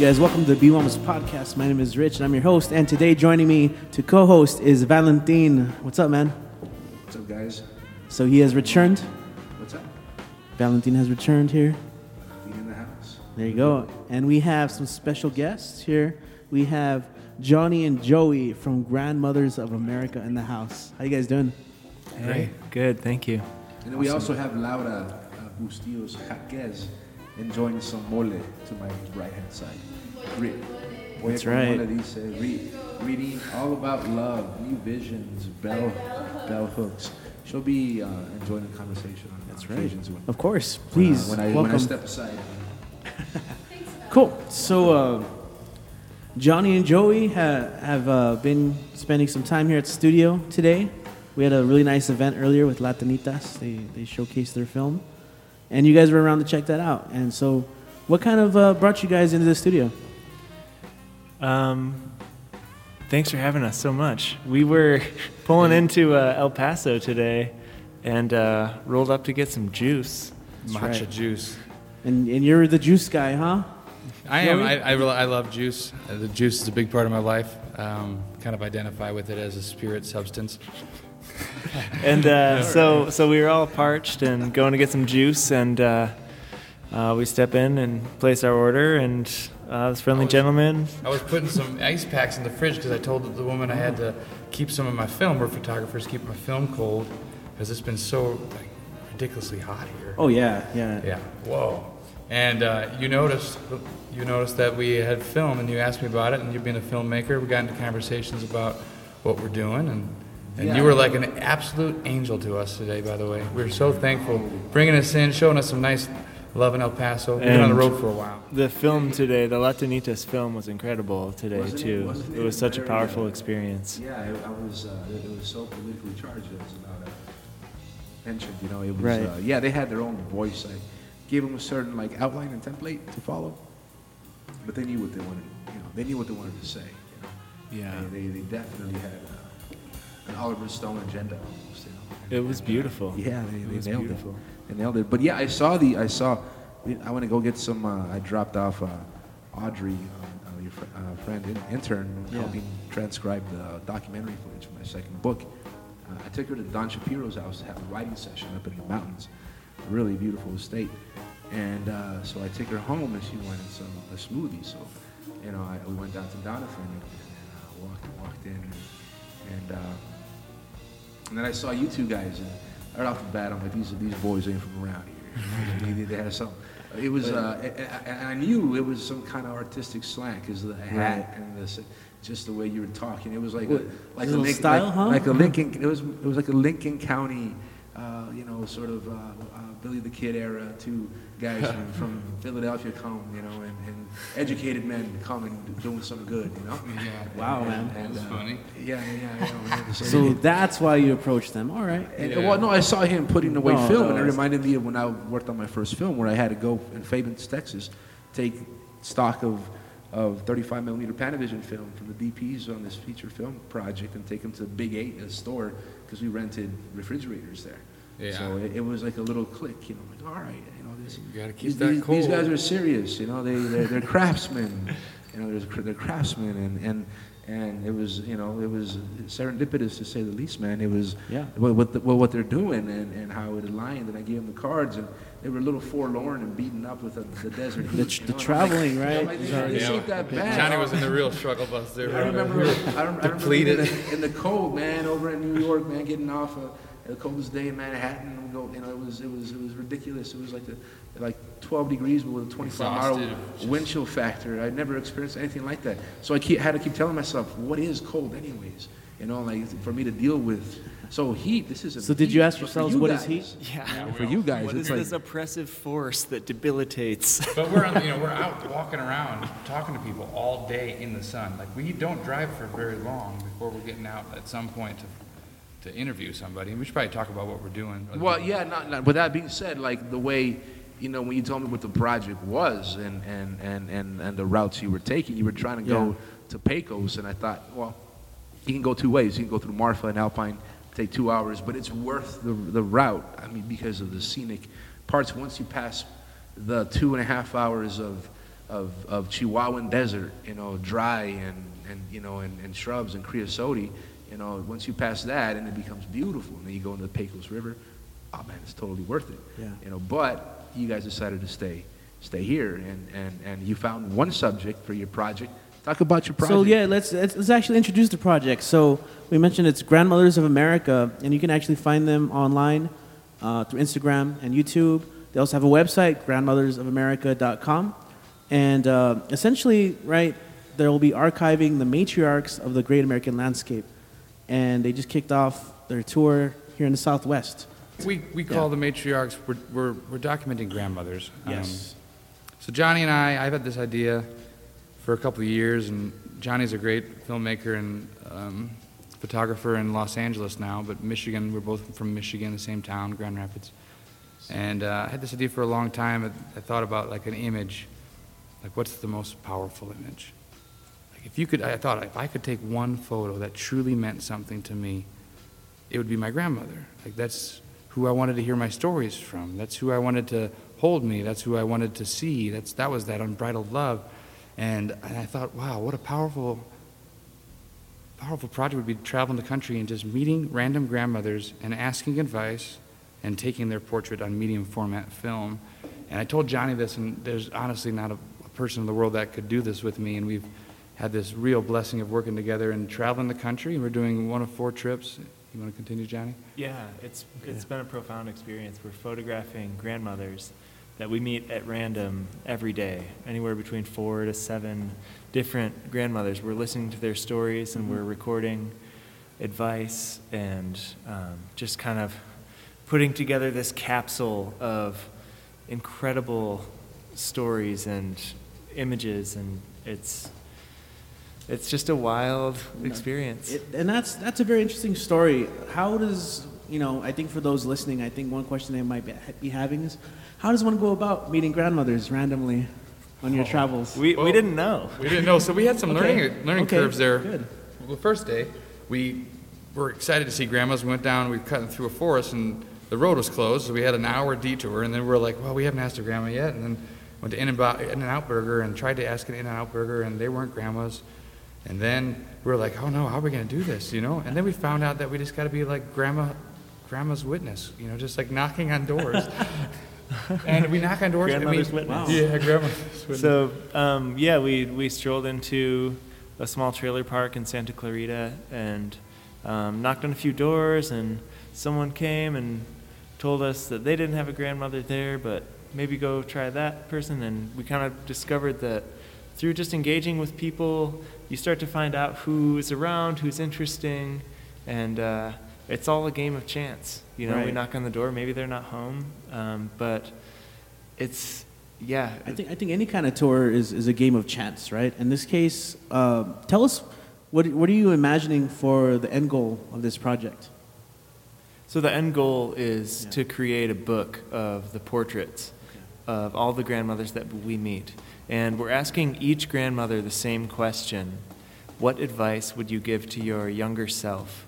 guys? Welcome to the Be Wellness Podcast. My name is Rich, and I'm your host. And today, joining me to co-host is Valentin. What's up, man? What's up, guys? So he has returned. What's up? Valentin has returned here. Being in the house. There you go. And we have some special guests here. We have Johnny and Joey from Grandmothers of America in the house. How you guys doing? Hey, good, thank you. And then we also have Laura uh, Bustillos Jáquez enjoying some mole to my right hand side. Re- That's right. Dice, re- reading all about love, new visions, bell, bell hooks. She'll be uh, enjoying the conversation on That's right. when, Of course. when, uh, Please when, I, when welcome. I step aside. Cool. So, uh, Johnny and Joey ha- have uh, been spending some time here at the studio today. We had a really nice event earlier with Latinitas. They, they showcased their film. And you guys were around to check that out. And so, what kind of uh, brought you guys into the studio? Um, thanks for having us so much. We were pulling into uh, El Paso today and uh, rolled up to get some juice. matcha right. juice. And, and you're the juice guy, huh? I am. I, I, really, I love juice. Uh, the juice is a big part of my life. Um, kind of identify with it as a spirit substance. And uh, so, so we were all parched and going to get some juice, and uh, uh, we step in and place our order, and uh, this friendly was- gentleman. I was putting some ice packs in the fridge because I told the woman I had to keep some of my film. We're photographers, keep my film cold because it's been so like, ridiculously hot here. Oh, yeah, yeah. Yeah. Whoa. And uh, you noticed, you noticed that we had film, and you asked me about it. And you being a filmmaker, we got into conversations about what we're doing, and and Yeah. you were like an absolute angel to us today. By the way, we're so thankful, bringing us in, showing us some nice love in El Paso. We've been on the road for a while. The film today, the Latinitas film, was incredible today Wasn't too. wasn't It it was such a powerful experience. Yeah, it, I was. Uh, it, it was so politically charged. It was about uh, mentioned. You know, it was. Right. Uh, yeah, they had their own voice. I gave them a certain like outline and template to follow, but they knew what they wanted. You know, they knew what they wanted to say. You know, Yeah. they, they, they definitely had uh, an Oliver Stone agenda almost. You know, It was beautiful. yeah, they, It they was nailed beautiful. it. They nailed it. But yeah, I saw the. I saw. I want to go get some. Uh, I dropped off uh, Audrey, uh, uh, your fr- uh, friend, in, intern, Yeah. helping transcribe the documentary footage for my second book. Uh, I took her to Don Shapiro's house to have a writing session up in the mountains. Really beautiful estate. And uh, so I took her home, and she wanted some a smoothie. So, you know, I, we went down to Doniphan and, and uh, walked walked in, and, and uh, and then I saw you two guys, and right off the bat, I'm like, these these boys ain't from around here. they, they had some. It was, uh, and- I knew it was some kind of artistic slang, because the hat and this, just the way you were talking. It was like What, a like little Lin- style, like, huh? like a Lincoln. It was it was like a Lincoln County, uh, you know, sort of uh, uh, Billy the Kid era. Two guys from, from Philadelphia come, you know, and, and educated men come and doing some good, you know. Yeah. Wow, man. And, That's uh, funny. Yeah, yeah, yeah. I know. So that's why you approached them. All right. And, Yeah. Well, no, I saw him putting away No, film, no, and it reminded me of when I worked on my first film, where I had to go in Fabens, Texas, take stock of of 35 millimeter Panavision film from the DPs on this feature film project, and take them to Big Eight, a store, because we rented refrigerators there. Yeah. So it, it was like a little click, you know, like all right, you You gotta keep these, that these, these guys are serious, you know, they they're, they're craftsmen, you know, there's cr- they're craftsmen, and and and it was you know it was serendipitous to say the least, man. It was Yeah. what what, the, what, what they're doing and, and how it aligned, and I gave them the cards, and they were a little forlorn and beaten up with the, the desert The, heat. tr- the know, and I'm traveling, like, right? I'm like, this, this ain't that bad. Johnny was in the real struggle bus there. I remember, I, I remember Depleted. in the, in the cold, man, over in New York, man, getting off uh, the coldest day in Manhattan. We go, you know, it was it was it was ridiculous. It was like the, like 12 degrees but with a 25 mile wind chill factor. I'd never experienced anything like that. So I keep, had to keep telling myself, what is cold, anyways? You know, like for me to deal with. So heat, this is. So did you ask yourselves, what is heat? Yeah. For you guys, What it's is like this oppressive force that debilitates? But we're on, you know we're out walking around talking to people all day in the sun. Like we don't drive for very long before we're getting out at some point to to interview somebody. And we should probably talk about what we're doing. Well, yeah. Not, not, with that being said, like the way, you know, when you told me what the project was and and and and, and the routes you were taking, you were trying to go Yeah. to Pecos, and I thought, well, you can go two ways. You can go through Marfa and Alpine, take two hours, but it's worth the the route. I mean, because of the scenic parts. Once you pass the two and a half hours of of, of Chihuahuan desert, you know, dry and, and you know, and, and shrubs and creosote, you know, once you pass that and it becomes beautiful, and then you go into the Pecos River, oh man, it's totally worth it. Yeah. You know, but you guys decided to stay, stay here, and, and, and you found one subject for your project. Talk about your project. So yeah, let's, let's let's actually introduce the project. So we mentioned it's Grandmothers of America, and you can actually find them online uh, through Instagram and YouTube. They also have a website, grandmothersofamerica.com, and uh, essentially, right, there will be archiving the matriarchs of the Great American Landscape, and they just kicked off their tour here in the Southwest. We, we call Yeah. the matriarchs, we're, we're, we're documenting grandmothers. Um, Yes. so Johnny and I, I've had this idea for a couple of years, and Johnny's a great filmmaker and um, photographer in Los Angeles now, but Michigan, we're both from Michigan, the same town, Grand Rapids. And uh, I had this idea for a long time. I, I thought about like an image, like what's the most powerful image? If you could, I thought if I could take one photo that truly meant something to me, it would be my grandmother. Like that's who I wanted to hear my stories from. That's who I wanted to hold me. That's who I wanted to see. That's that was that unbridled love. And, and I thought, wow, what a powerful, powerful project would be traveling the country and just meeting random grandmothers and asking advice and taking their portrait on medium format film. And I told Johnny this, and there's honestly not a, a person in the world that could do this with me. And we've had this real blessing of working together and traveling the country. And we're doing one of four trips. You want to continue, Johnny? Yeah, it's it's been a profound experience. We're photographing grandmothers that we meet at random every day, anywhere between four to seven different grandmothers. We're listening to their stories and we're recording advice and um, just kind of putting together this capsule of incredible stories and images, and it's it's just a wild experience. It, and that's that's a very interesting story. How does you know? I think for those listening, I think one question they might be, be having is, how does one go about meeting grandmothers randomly on your oh. travels? we, we oh. didn't know. We didn't know, so we had some Okay. learning learning Okay, curves there. good. Well, the first day, we were excited to see grandmas. We went down, we cut through a forest, and the road was closed, so we had an hour detour. And then we were like, well, we haven't asked a grandma yet. And then went to In-N-Out Burger and tried to ask an In-N-Out Burger, and they weren't grandmas. And then we are like, oh no, how are we going to do this, you know? And then we found out that we just got to be like grandma, grandma's witness, you know, just like knocking on doors. and we knock on doors. and we- witness. Wow. Yeah, grandma's witness. So um, yeah, we we strolled into a small trailer park in Santa Clarita and um, knocked on a few doors, and someone came and told us that they didn't have a grandmother there, but maybe go try that person. And we kind of discovered that through just engaging with people, you start to find out who is around, who's interesting, and uh, it's all a game of chance. You know, we knock on the door, maybe they're not home, um, but it's yeah. I think I think any kind of tour is, is a game of chance, right? In this case, uh, tell us what what are you imagining for the end goal of this project? So the end goal is Yeah. to create a book of the portraits of all the grandmothers that we meet. And we're asking each grandmother the same question. What advice would you give to your younger self?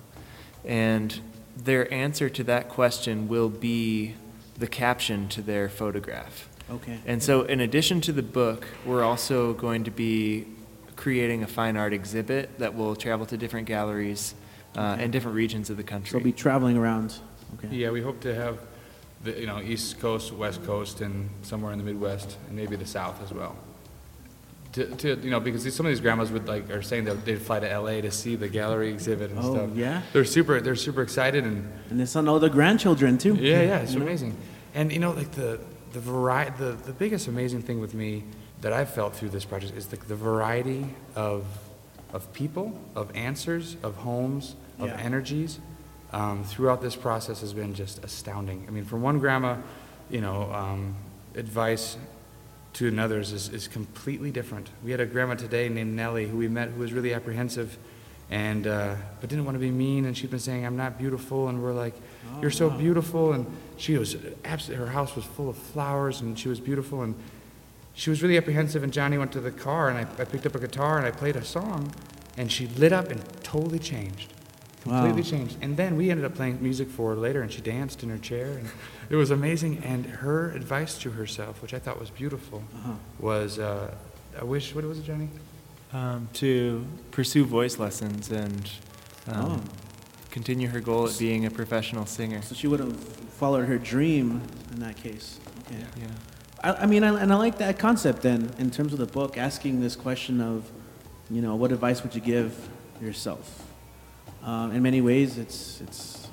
And their answer to that question will be the caption to their photograph. Okay. And so, in addition to the book, we're also going to be creating a fine art exhibit that will travel to different galleries uh, in different regions of the country. So country. be traveling around. Okay. Yeah, we hope to have the, you know, East Coast, West Coast, and somewhere in the Midwest, and maybe the South as well. To, to you know, because some of these grandmas would like are saying that they'd fly to LA to see the gallery exhibit and Oh, stuff. yeah? They're super, they're super excited and And there's all other grandchildren too. yeah, yeah, it's You know? amazing. And you know, like the the variety, the, the biggest amazing thing with me that I've felt through this project is the, the variety of of people, of answers, of homes, of Yeah. energies um, throughout this process has been just astounding. I mean, from one grandma, you know, um, advice to another's is, is completely different. We had a grandma today named Nellie who we met who was really apprehensive and uh, but didn't want to be mean and she'd been saying I'm not beautiful and we're like you're so beautiful and she was absolutely her house was full of flowers and she was beautiful and she was really apprehensive and Johnny went to the car and I, I picked up a guitar and I played a song and she lit up and totally changed completely Wow. changed and then we ended up playing music for her later and she danced in her chair and it was amazing and her advice to herself which i thought was beautiful Uh-huh. was uh, I wish. What was it, Johnny? Um, to pursue voice lessons and um, Oh. continue her goal at being a professional singer. So she would have followed her dream in that case. Okay. Yeah. I, I mean, I, and I like that concept then, in terms of the book, asking this question of, you know, what advice would you give yourself? Um, in many ways, it's, it's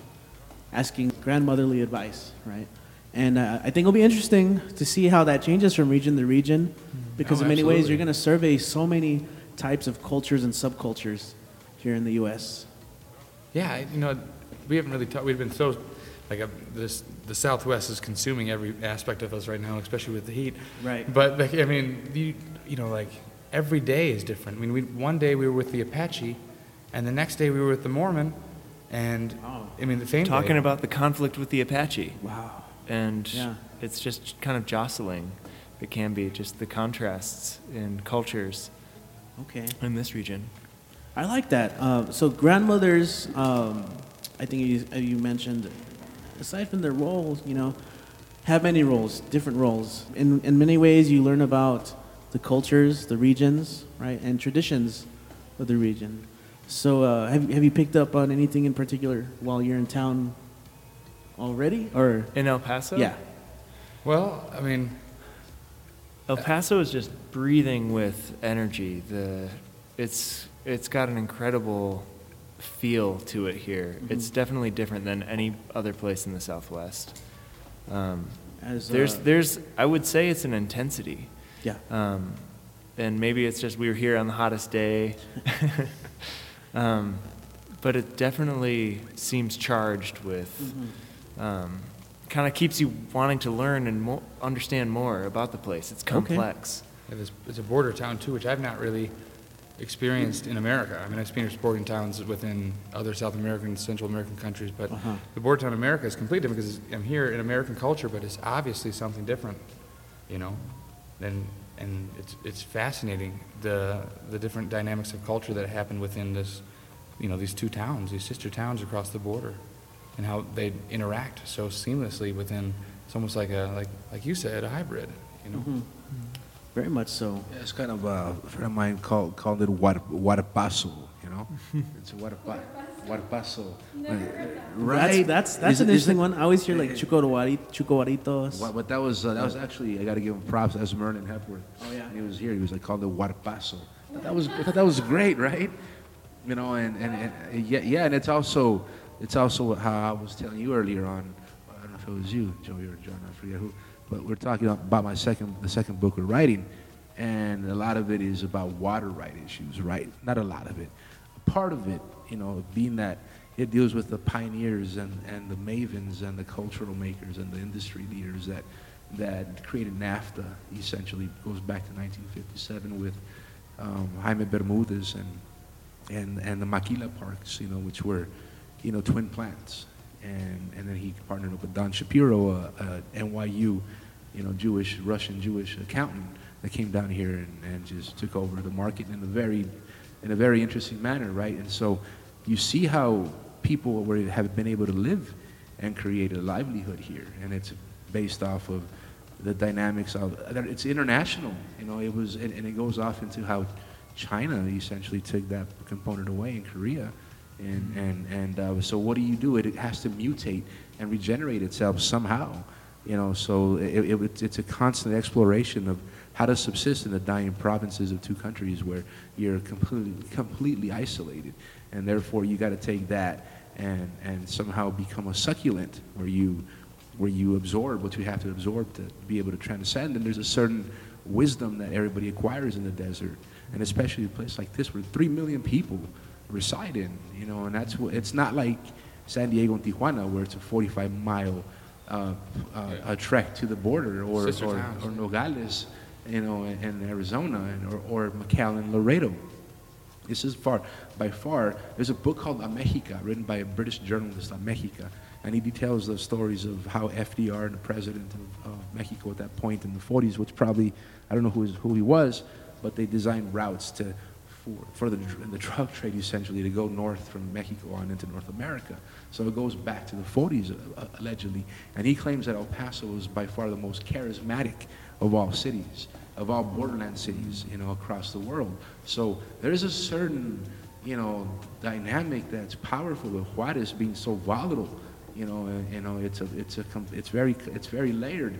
asking grandmotherly advice, right? And uh, I think it'll be interesting to see how that changes from region to region, because Oh, in many ways, you're going to survey so many types of cultures and subcultures here in the U.S. Yeah, you know, we haven't really talked. We've been so like uh, this. The Southwest is consuming every aspect of us right now, especially with the heat. Right. But like, I mean, you, you know, like every day is different. I mean, we, one day we were with the Apache, and the next day we were with the Mormon, and. I mean the same Talking day. about the conflict with the Apache. Wow. And Yeah. it's just kind of jostling. It can be just the contrasts in cultures Okay. in this region. I like that. Uh, so grandmothers, um, I think you, uh, you mentioned, aside from their roles, you know, have many roles, different roles. In, in many ways, you learn about the cultures, the regions, right, and traditions of the region. So uh, have, have you picked up on anything in particular while you're in town already? Or, In El Paso? yeah. Well, I mean, El Paso is just breathing with energy. The it's it's got an incredible feel to it here. It's definitely different than any other place in the Southwest. Um, As, there's uh, there's I would say it's an intensity. yeah. Um, and maybe it's just we were here on the hottest day. um, but it definitely seems charged with, Mm-hmm. um, kind of keeps you wanting to learn and mo- understand more about the place. It's complex. Yeah, It's, it's a border town too, which I've not really experienced in America. I mean, I've experienced bordering towns within other South American, Central American countries, but Uh-huh. the border town in America is completely different because I'm here in American culture, but it's obviously something different, you know. And and it's it's fascinating the the different dynamics of culture that happen within this, you know, these two towns, these sister towns across the border, and how they interact so seamlessly within. It's almost like a like like you said, a hybrid, you know. Mhm. Very much so. Yeah, it's kind of uh, a friend of mine called called it water waterpaso, you know. it's a what waterpa waterpaso. Uh, right. That's, that's, that's Is an it- is interesting it- one. I always hear like eh, eh, chucowarito, chucowaritos. Well, but that was uh, that was actually I got to give him props. That was Merlin Hepworth. Oh, yeah. And He was here. He was like called the Waterpaso. That was I thought that was great, right? You know, and, and, and yeah, yeah, and it's also it's also how I was telling you earlier on. I don't know if it was you, Joey or John. I forget who. But we're talking about my second the second book we're writing, and a lot of it is about water right issues, right? Not a lot of it. Part of it, you know, being that it deals with the pioneers and, and the mavens and the cultural makers and the industry leaders that that created NAFTA. Essentially, goes back to 1957 with um, Jaime Bermudez and and and the Maquila parks, you know, which were, you know, twin plants. And and then he partnered up with Don Shapiro, a, a NYU, you know, Jewish Russian Jewish accountant that came down here and, and just took over the market in a very in a very interesting manner, right? And so you see how people were, have been able to live and create a livelihood here, and it's based off of the dynamics of it's international. You know, it was and, and it goes off into how China essentially took that component away in Korea, and and and uh, so what do you do? It, it has to mutate and regenerate itself somehow. You know, so it, it, it's- it's a constant exploration of how to subsist in the dying provinces of two countries where you're completely completely isolated, and therefore you got to take that and and somehow become a succulent where you where you absorb what you have to absorb to be able to transcend. And there's a certain wisdom that everybody acquires in the desert, and especially a place like this where three million people reside in. You know, and that's what it's not like San Diego and Tijuana where it's a 45 mile uh, uh, a trek to the border, or or, or Nogales, you know, in, Arizona, and, or, or McAllen, Laredo. This is far, by far, there's a book called Amexica, written by a British journalist, Amexica, and he details the stories of how FDR, and the president of, of Mexico at that point in the 40s, which probably, I don't know who, is, who he was, but they designed routes to, for, for the, the drug trade essentially to go north from Mexico on into North America. So it goes back to the 40s, uh, allegedly, and he claims that El Paso is by far the most charismatic of all cities of all borderland cities, you know, across the world. So there's a certain, you know, dynamic that's powerful with Juarez being so volatile. You know, and, you know, it's a, it's a, it's very, it's very layered.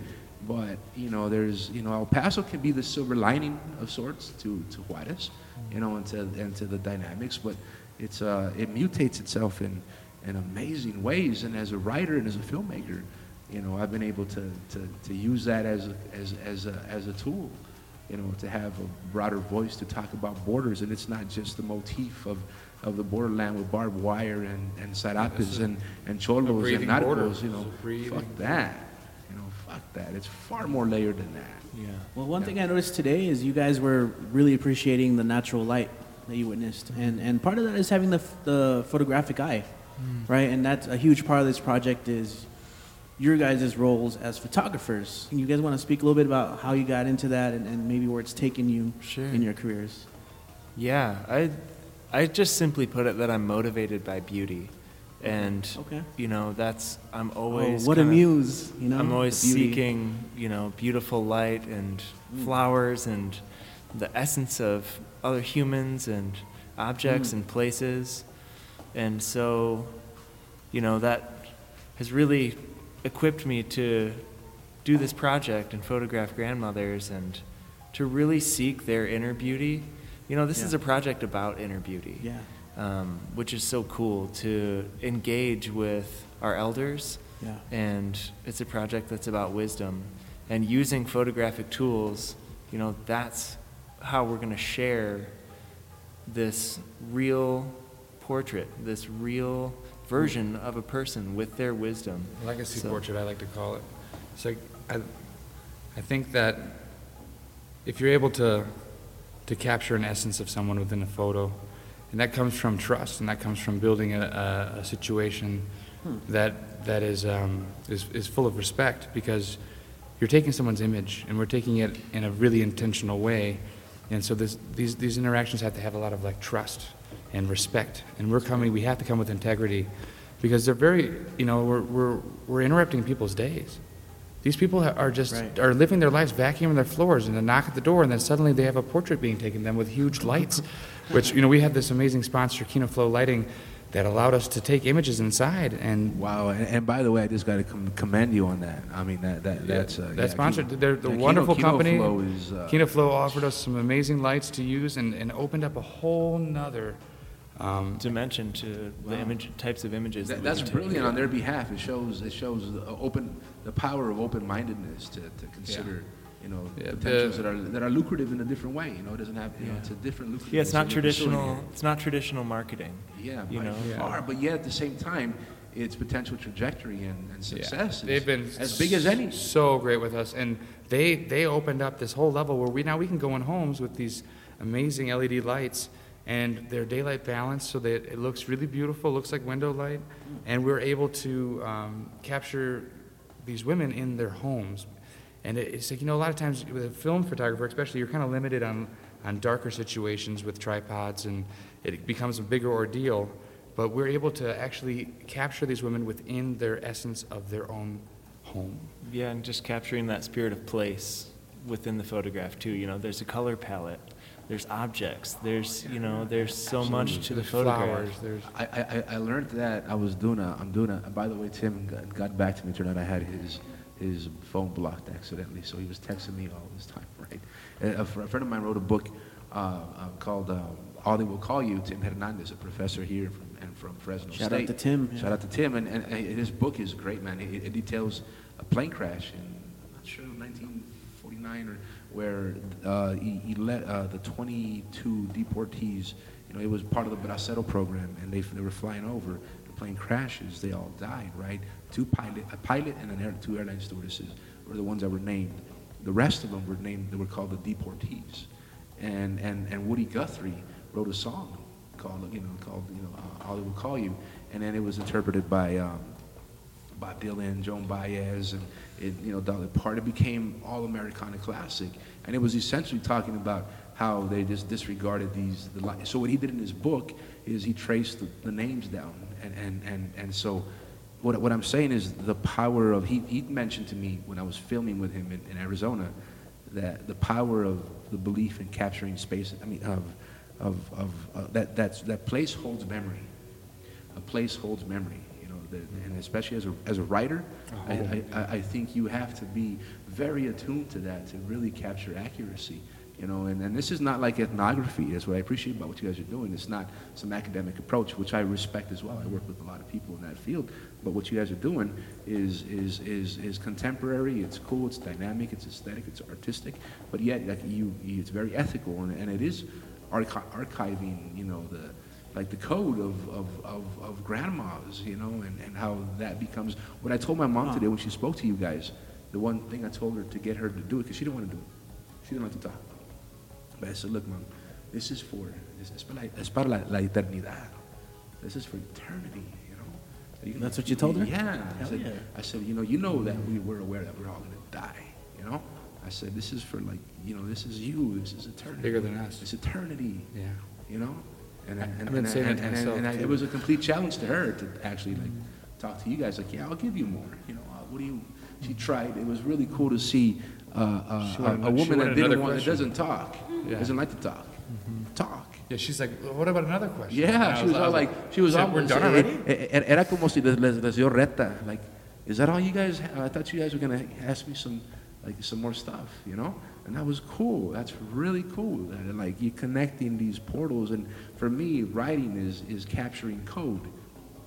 But you know, there's, you know, El Paso can be the silver lining of sorts to, to Juarez, you know, and to, and to the dynamics. But it's, uh, it mutates itself in, in amazing ways. And as a writer and as a filmmaker, you know, I've been able to, to, to use that as a, as, as, a, as a tool, you know, to have a broader voice to talk about borders. And it's not just the motif of, of the borderland with barbed wire and, and sarapes and, and cholos and breathing border. narcos, you know, It's a breathing fuck that. You know, fuck that. It's far more layered than that. Yeah. Well, one thing I noticed today is you guys were really appreciating the natural light that you witnessed, and and part of that is having the the photographic eye, hmm. right? And that's a huge part of this project is your guys' roles as photographers. You guys want to speak a little bit about how you got into that and, and maybe where it's taken you Sure. in your careers? Yeah, I, I just simply put it that I'm motivated by beauty, and Okay. you know that's I'm Oh, always what a kinda- muse! You know, I'm always seeking you know beautiful light and Mm. flowers and the essence of other humans and objects Mm. and places, and so you know that has really equipped me to do this project and photograph grandmothers and to really seek their inner beauty. You know, this is a project about inner beauty, Yeah, um, which is so cool to engage with our elders. yeah. And it's a project that's about wisdom. And using photographic tools, you know, that's how we're going to share this real portrait, this real version of a person with their wisdom. Legacy So- portrait, I like to call it. So I, I think that if you're able to, to capture an essence of someone within a photo, and that comes from trust, and that comes from building a, a, a situation that, that is, um, is, is full of respect, because you're taking someone's image, and we're taking it in a really intentional way, and so this, these, these interactions have to have a lot of like trust and respect, and we're coming, we have to come with integrity, because they're very, you know, we're, we're, we're interrupting people's days. These people are just Right. are living their lives vacuuming their floors and they knock at the door and then suddenly they have a portrait being taken of them with huge lights, which you know we had this amazing sponsor Kino Flo Lighting that allowed us to take images inside and Wow, and, and by the way, I just got to com- commend you on that. I mean, that, that that's uh, that yeah, sponsored. Kino- They're the yeah, wonderful Kino company. Is, uh, Kino Flo offered us some amazing lights to use and, and opened up a whole nother. Um, Dimension to the image types of images. That, that that's brilliant on their behalf. It shows it shows the open the power of open mindedness to, to consider you know Yeah, potentials the- that are that are lucrative in a different way. You know, it doesn't have you know Yeah. it's a different lucrative. Yeah, it's not traditional. It's not traditional marketing. Yeah, you by know. Yeah. far, but yet at the same time, its potential trajectory and, and success is they've been as big as any. So great with us, and they they opened up this whole level where we now we can go in homes with these amazing LED lights, and they're daylight balanced, so that it looks really beautiful, looks like window light, and we're able to um, capture these women in their homes. And it- it's like you know a lot of times with a film photographer, especially, you're kind of limited on on darker situations with tripods, and it becomes a bigger ordeal but we're able to actually capture these women within their essence of their own home. Yeah, and just capturing that spirit of place within the photograph too. You know, there's a color palette, there's objects, there's you know, there's so much to the There's photograph. flowers, there's I, I, I learned that I was doing a, I'm doing a, and by the way, Tim got, got back to me, turned out I had his, his phone blocked accidentally, so he was texting me all this time, right? A, a friend of mine wrote a book uh, uh, called uh, All They Will Call You, Tim Hernandez, a professor here from, and from Fresno Shout out to Tim, yeah. Shout out to Tim, and, and, and his book is great, man. It, it details a plane crash in, I'm not sure, 1949, or where uh, he, he let uh, the 22 deportees, you know, it was part of the Bracero program, and they, they were flying over. The plane crashes, they all died, right? Two pilot, a pilot and an air, two airline stewardesses were the ones that were named. The rest of them were named, they were called the deportees. And, and, and Woody Guthrie wrote a song called, you know, called, you know, uh, Will Call You. And then it was interpreted by, um, Bob Dylan, Joan Baez, and it, you know, Dolly Parton. It became all Americana classic, and it was essentially talking about how they just disregarded these. The, li- so what he did in his book is he traced the, the names down, and and and and so. What, what I'm saying is the power of he, he mentioned to me when I was filming with him in, in Arizona that the power of the belief in capturing space. I mean, of of of uh, that that's that place holds memory. A place holds memory. You know, the, and especially as a as a writer, I, uh-huh. I, I I think you have to be very attuned to that to really capture accuracy. You know, and, and this is not like ethnography. That's what I appreciate about what you guys are doing. It's not some academic approach, which I respect as well. I work with a lot of people in that field. But what you guys are doing is is is is contemporary. It's cool. It's dynamic. It's aesthetic. It's artistic. But yet, like you, you it's very ethical, and, and it is archi- archiving. You know, the like the code of, of, of, of grandmas. You know, and, and how that becomes. What I told my mom today when she spoke to you guys, the one thing I told her to get her to do it because she didn't want to do it. She didn't like to talk. But I said, look, mom, this is for, this es para, la, es para la, la eternidad. This is for eternity, you know. Gonna- That's what you told her? Yeah. I said, yeah. I said, you know, you know that we were aware that we're all going to die, you know. I said, this is for like, you know, this is you. This is eternity. Bigger than us. It's eternity, Yeah. you know. And, I- and, I've been and, I- saying that and, and, myself, and I- too. it was a complete challenge to her to actually like talk to you guys. Like, yeah, I'll give you more. You know, uh, what do you? She tried. It was really cool to see uh, uh, She a, wanted- a she woman that wanted didn't want, that question. doesn't talk, Yeah. doesn't like to talk, talk. Yeah, she's like, "Well, what about another question? Yeah, And I she was I all like, she was said, almost. We're done eh, already? eh, eh, Era como si les, les, les dio reta. Like, is that all you guys? ha- I thought you guys were gonna ask me some, like, some more stuff, you know? And that was cool. That's really cool. That like you're connecting these portals, and for me, writing is is capturing code.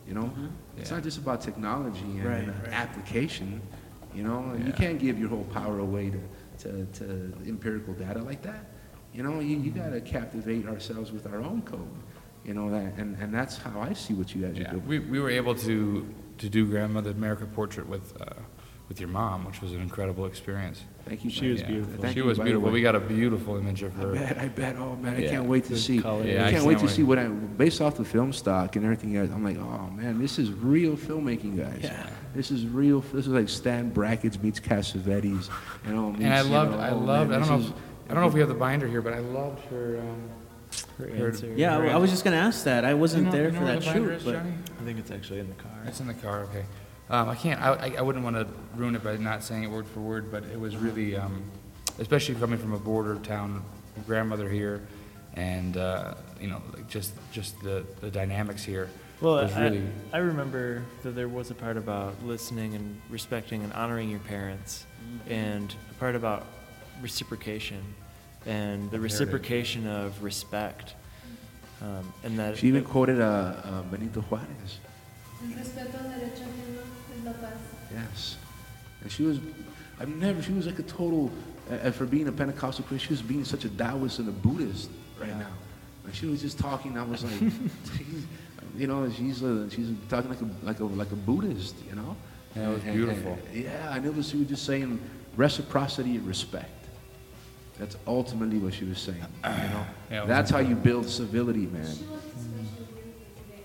You know, it's Yeah. not just about technology and, Right, and, right. application. You know, you can't give your whole power away to, to, to empirical data like that. You know, you, you got to captivate ourselves with our own code. You know that, and, and that's how I see what you guys are doing. we, we were able to, to do Grandmother America portrait with, uh, with your mom, which was an incredible experience. Thank you. She man. was Yeah. beautiful. Thank She you, was beautiful. way. We got a beautiful image of her. I her. bet, I bet. Oh man, I Yeah. can't wait to The see. color. Yeah, I I can't wait can't to see what I, based off the film stock and everything else. I'm like, oh man, this is real filmmaking, guys. Yeah. This is real. This is like Stan Brakhage's meets Cassavetes. You know, meets, And I you loved, know, I oh, loved, man, I don't know, is- if, I don't know if we have the binder here, but I loved her, um, Her Her- answer. Yeah, I was just gonna ask that. I wasn't you know- there you know for that the shoot, is, but Johnny? I think it's actually in the car. It's in the car, okay. Um, I can't, I, I- I wouldn't want to ruin it by not saying it word for word, but it was really, um, especially coming from a border town, grandmother here, and, uh, you know, like just, just the, the dynamics here. Well, was I, really, I remember that there was a part about listening and respecting and honoring your parents, and a part about reciprocation and the Heritage. reciprocation of respect. Um, and that She even quoted uh, uh, Benito Juarez. Yes. And she was, I've never, she was like a total, uh, for being a Pentecostal Christian, she was being such a Taoist and a Buddhist right now. And she was just talking, I was like, you know, she's a, she's talking like a, like a, like a Buddhist, you know? Yeah, it was And- and- beautiful. yeah, and it was, she was just saying reciprocity and respect. That's ultimately what she was saying, you know? Yeah, That's how you build civility, man. She was especially beautiful today.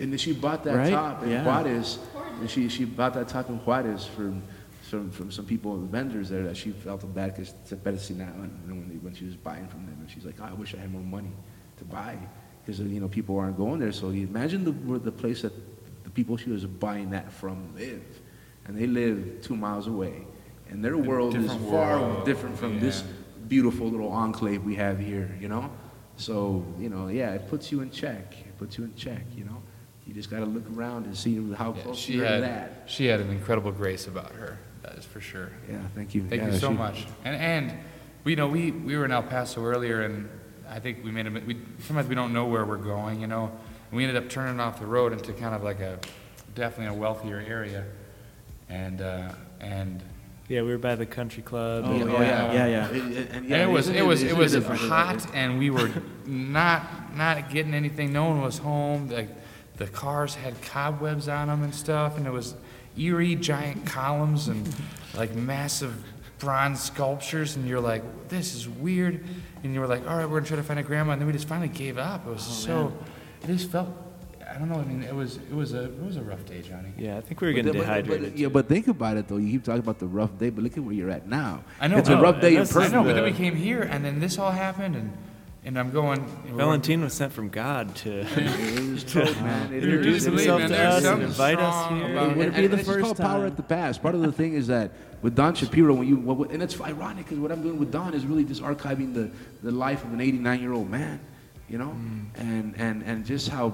And then she bought that Right? top and Yeah. Juarez. And she, she bought that in Juarez from, from, from some people, vendors there, that she felt bad because it's better see now. And when, they- when she was buying from them, and she's like, "Oh, I wish I had more money to buy because you know people aren't going there. So you imagine the the place that the people she was buying that from live, and they live two miles away, and their world is far world, different from this beautiful little enclave we have here. You know, so you know, yeah, it puts you in check. It puts you in check. You know. You just got to look around and see how yeah, close she you're to had, that. she had an incredible grace about her, that is for sure. Yeah, thank you. Thank Yeah, you so she- much. And, and, we you know, we, we were in El Paso earlier, and I think we made a, we, sometimes we don't know where we're going, you know? And we ended up turning off the road into kind of like a, definitely a wealthier area. And, uh, and, yeah, we were by the country club. Oh, and- yeah, yeah, yeah. And, and- and and yeah, it was, isn't it was, it isn't was hot, and we were not, not getting anything. No one was home. Like, the cars had cobwebs on them and stuff, and it was eerie giant columns and like massive bronze sculptures, and you're like, this is weird. And you were like, all right, we're gonna try to find a grandma, and then we just finally gave up. It was oh, so, it just felt, I don't know. I mean, it was, it was a, it was a rough day, Johnny. Yeah, I think we were But getting then- but- but- dehydrated. yeah, but think about it though. You keep talking about the rough day, but look at where you're at now. I know, It's no, a rough day in that's- I know, but then we came here, and then this all happened, and and I'm going. we're- Valentin was sent from God to It was man. It introduce is- himself man, to there's us and something invite us strong here. about- It would and, be and the it's just first called power time. at the pass. Part of the thing is that with Don Shapiro, when you what- and it's ironic because what I'm doing with Don is really just archiving the, the life of an 89 year old man, you know, mm. and and and just how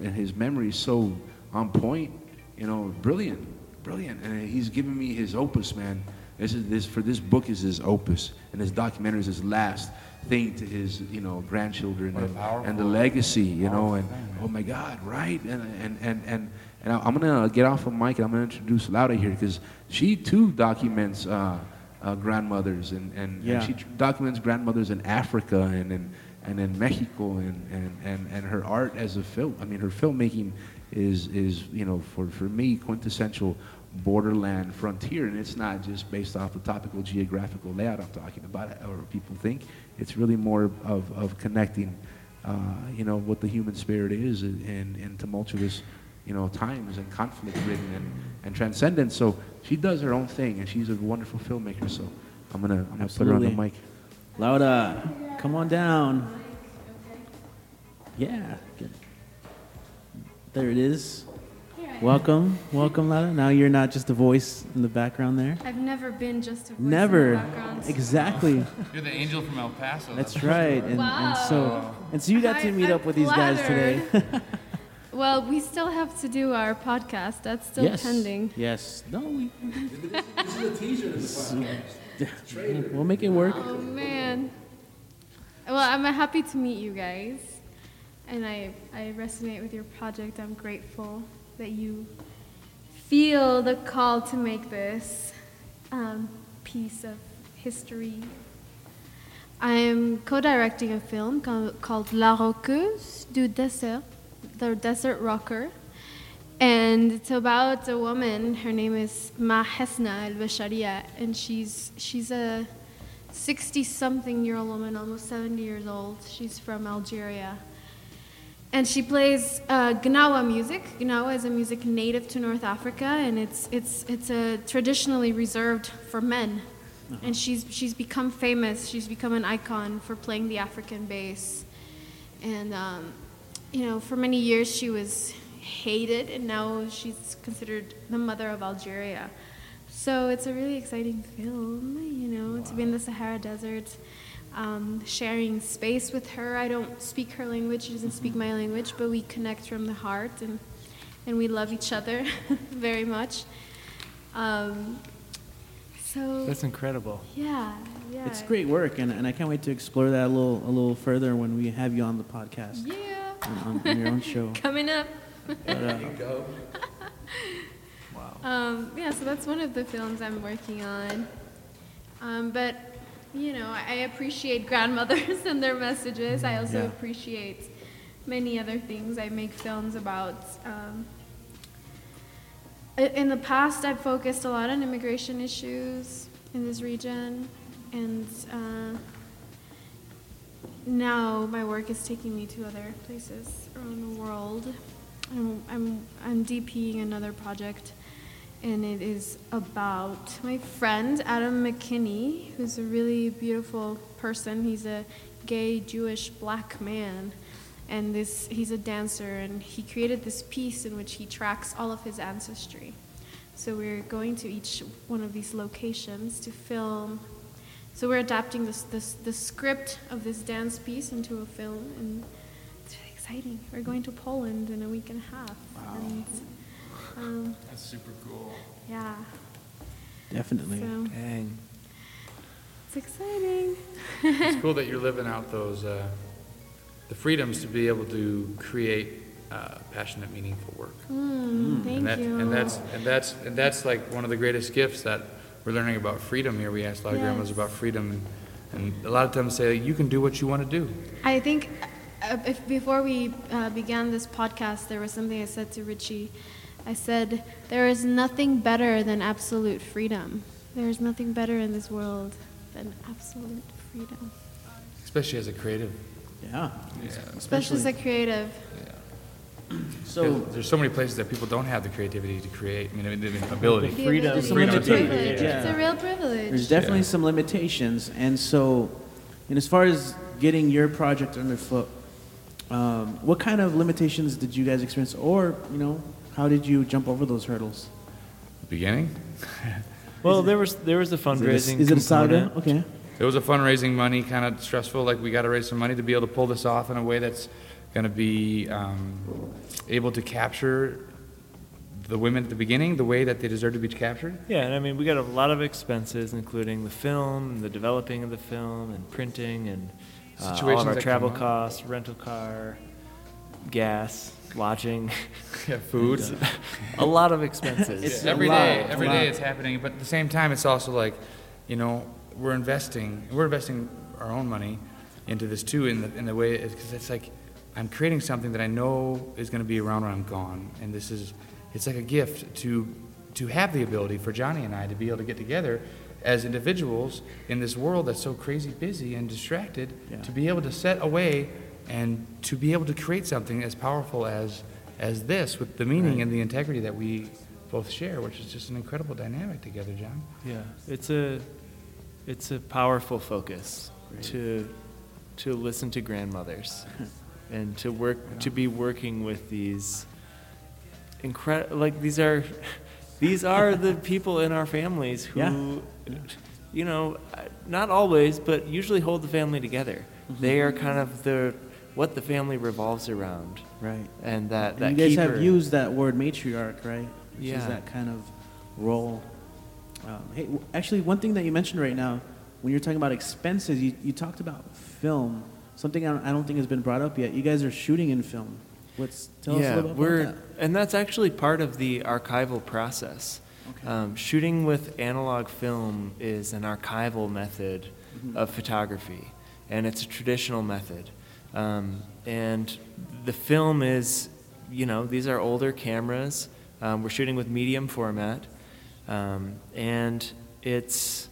and his memory is so on point, you know, brilliant, brilliant, and he's giving me his opus, man. This is this for this book is his opus, and his documentary is his last thing to his you know grandchildren and, and the legacy, you know, and thing, oh my God, right? And and and and, and I- I'm gonna get off of mic and I'm gonna introduce Laura here because she too documents uh, uh, grandmothers and and, Yeah. and she documents grandmothers in Africa and in and in Mexico and, and, and, and her art as a film. I mean, her filmmaking is is you know for for me quintessential borderland frontier, and it's not just based off the topical geographical layout I'm talking about, or people think. It's really more of, of connecting, uh, you know, what the human spirit is in, in tumultuous, you know, times and conflict-ridden and, and transcendent. So she does her own thing, and she's a wonderful filmmaker. So I'm gonna I'm gonna put her on the mic. Laura, come on down. Yeah. good. There it is. Here I am. Welcome, welcome, Laura. Now you're not just a voice in the background there. I've never been just a voice in the background. Never. Exactly. You're the angel from El Paso. That's right. And, and so and so you got to I- meet I'm up with these guys today. Well, we still have to do our podcast. That's still yes. pending. Yes. No, we These are the teasers. We'll make it work. Oh man. Well, I'm happy to meet you guys, and I I resonate with your project. I'm grateful that you feel the call to make this um, piece of history. I'm co-directing a film co- called La Roqueuse du Désert, the Desert Rocker. And it's about a woman. Her name is Mahesna El Becharia, and she's she's a 60-something year old woman, almost 70 years old. She's from Algeria, and she plays uh, Gnawa music. Gnawa is a music native to North Africa, and it's it's it's a traditionally reserved for men. And she's she's become famous. She's become an icon for playing the African bass, and um, you know, for many years she was hated, and now she's considered the mother of Algeria. So it's a really exciting film, you know, to be in the Sahara Desert, um, sharing space with her. I don't speak her language; she doesn't speak my language, but we connect from the heart, and and we love each other very much. Um, so That's incredible. yeah, yeah. It's great work and, and I can't wait to explore that a little a little further when we have you on the podcast. Yeah, On, on, on your own show. coming up. But, uh, Um, yeah, so that's one of the films I'm working on. Um, but, you know, I appreciate grandmothers and their messages. I also Yeah. appreciate many other things. I make films about. Um, in the past, I've focused a lot on immigration issues in this region, and uh, now my work is taking me to other places around the world. I'm, I'm, I'm DPing another project, and it is about my friend Adam McKinney, who's a really beautiful person. He's a gay Jewish black man, and this he's a dancer, and he created this piece in which he tracks all of his ancestry. So we're going to each one of these locations to film. So we're adapting this, this the script of this dance piece into a film, and it's really exciting. We're going to Poland in a week and a half. And, um, That's super cool. yeah. definitely. So Dang. it's exciting. It's cool that you're living out those uh, the freedoms to be able to create uh, passionate, meaningful work. Mm, thank and that, you. And that's and that's and that's like one of the greatest gifts that we're learning about freedom here. We asked a lot of grandmas about freedom, and, and a lot of times say you can do what you want to do. I think uh, if before we uh, began this podcast, there was something I said to Richie. I said, There is nothing better than absolute freedom. There is nothing better in this world than absolute freedom. Especially as a creative. Yeah. yeah. Especially as a creative. Yeah. So there's so many places that people don't have the creativity to create. I mean, the the ability. The Freedom. ability- Freedom it's a to privilege. create, It's yeah. a real privilege. there's definitely Yeah. some limitations, and so, and as far as getting your project underfoot, um, what kind of limitations did you guys experience, or you know, how did you jump over those hurdles? Beginning? Well, there was there was a Is it a- fundraising Is it a. Okay. It was a fundraising money, kind of stressful. Like we got to raise some money to be able to pull this off in a way that's going to be um, able to capture the women at the beginning the way that they deserve to be captured. Yeah, and I mean, we got a lot of expenses, including the film, and the developing of the film, and printing, and uh, all Situations of our travel costs, rental car, gas, lodging, Yeah, food. a lot of expenses. It's every a lot, day, a every lot. day it's happening. But at the same time, it's also like, you know, we're investing, we're investing our own money into this too. In the in the way, because it's like, I'm creating something that I know is going to be around when I'm gone, and this is, it's like a gift to to have the ability for Johnny and I to be able to get together as individuals in this world that's so crazy busy and distracted Yeah. to be able to set away and to be able to create something as powerful as as this with the meaning Right. and the integrity that we both share, which is just an incredible dynamic together, John. Yeah, it's a it's a powerful focus to to listen to grandmothers and to work to be working with these incredible like these are these are the people in our families who Yeah. you know not always but usually hold the family together. Mm-hmm. They are kind of the what the family revolves around Right. and that And that you guys keeper. have used that word matriarch, right? Which is Yeah. that kind of role. Um, hey, actually, one thing that you mentioned right now, when you're talking about expenses, you, you talked about film. Something I don't, I don't think has been brought up yet. You guys are shooting in film. What's tell us a yeah, little bit we're about and that's actually part of the archival process. Okay. Um, shooting with analog film is an archival method Mm-hmm. of photography, and it's a traditional method. Um, and the film is, you know, these are older cameras. Um, we're shooting with medium format, um, and it's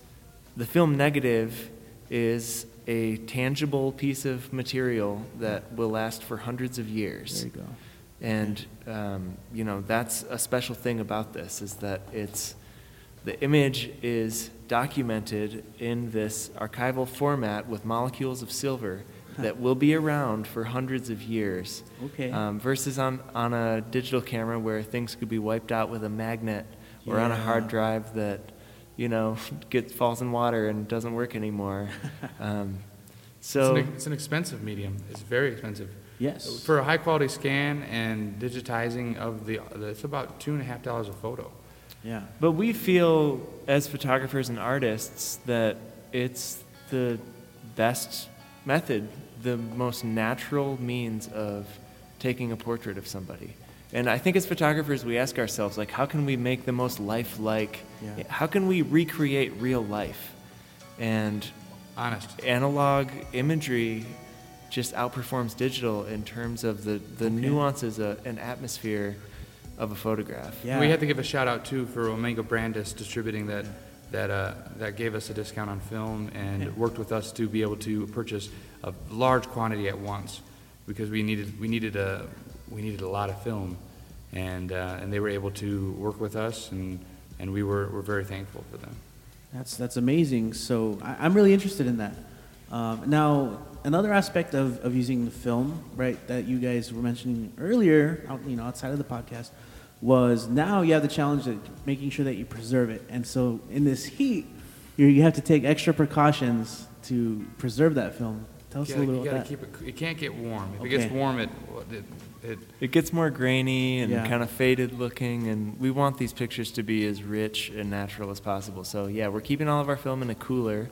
the film negative is a tangible piece of material that will last for hundreds of years. There you go. And um, you know that's a special thing about this is that it's the image is documented in this archival format with molecules of silver that will be around for hundreds of years. Okay. Um, versus on, on a digital camera where things could be wiped out with a magnet or on a hard drive that, you know, gets falls in water and doesn't work anymore. um, so it's, an, it's an expensive medium. It's very expensive. Yes. For a high quality scan and digitizing of the, it's about two and a half dollars a photo. yeah. But we feel, as photographers and artists, that it's the best method, the most natural means of taking a portrait of somebody. And I think as photographers, we ask ourselves, like, how can we make the most lifelike? Yeah. How can we recreate real life? And Honest. analog imagery just outperforms digital in terms of the, the nuances uh, and atmosphere of a photograph. Yeah. We had to give a shout out too for Omega Brandess distributing that that uh, that gave us a discount on film and Yeah. worked with us to be able to purchase a large quantity at once because we needed we needed a we needed a lot of film and uh, and they were able to work with us and and we were were very thankful for them. That's that's amazing. So I, I'm really interested in that. Um, now, another aspect of, of using the film, right, that you guys were mentioning earlier, out, you know, outside of the podcast, was now you have the challenge of making sure that you preserve it. And so in this heat, you you have to take extra precautions to preserve that film. Tell us You a gotta, little you bit gotta about that. keep it. It can't get warm. If it Okay. gets warm, it it, it It gets more grainy and Yeah. kind of faded looking, and we want these pictures to be as rich and natural as possible. So yeah, we're keeping all of our film in a cooler,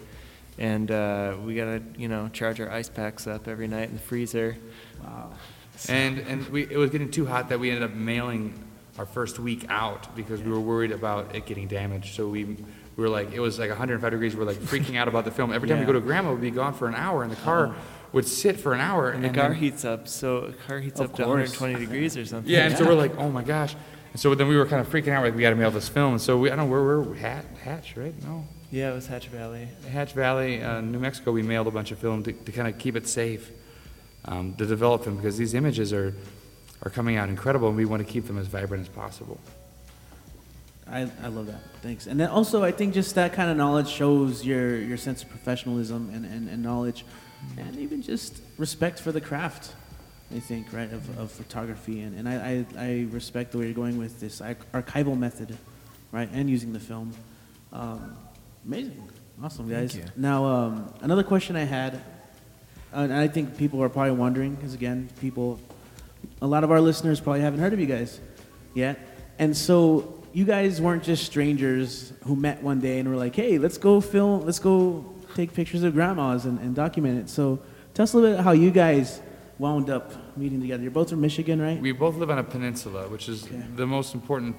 and uh, we gotta you know charge our ice packs up every night in the freezer. Wow. And and we it was getting too hot that we ended up mailing our first week out because we were worried about it getting damaged. So we we were like it was like 105 degrees. We were like freaking out about the film. Every time we go to grandma, we'd be gone for an hour, and the car would sit for an hour. And the car then- heats up, so a car heats Of up to 120 degrees or something. Yeah, and so we're like, oh my gosh. And so then we were kind of freaking out, like we got to mail this film. And so we I don't know where we're Hat, Hatch, right? No, Yeah, it was Hatch Valley. Hatch Valley, uh, New Mexico. We mailed a bunch of film to, to kind of keep it safe, um, to develop them because these images are are coming out incredible, and we want to keep them as vibrant as possible. I, I love that. Thanks. And then also, I think just that kind of knowledge shows your, your sense of professionalism and, and, and knowledge and even just respect for the craft. I think right of, of photography, and, and I, I, I respect the way you're going with this archival method, right, and using the film. Um, amazing, awesome guys. Now um, another question I had, and I think people are probably wondering, because again, people, a lot of our listeners probably haven't heard of you guys yet, and so you guys weren't just strangers who met one day and were like, hey, let's go film, let's go take pictures of grandmas and, and document it. So tell us a little bit how you guys wound up meeting together. You're both from Michigan, right? We both live on a peninsula, which is Okay. the most important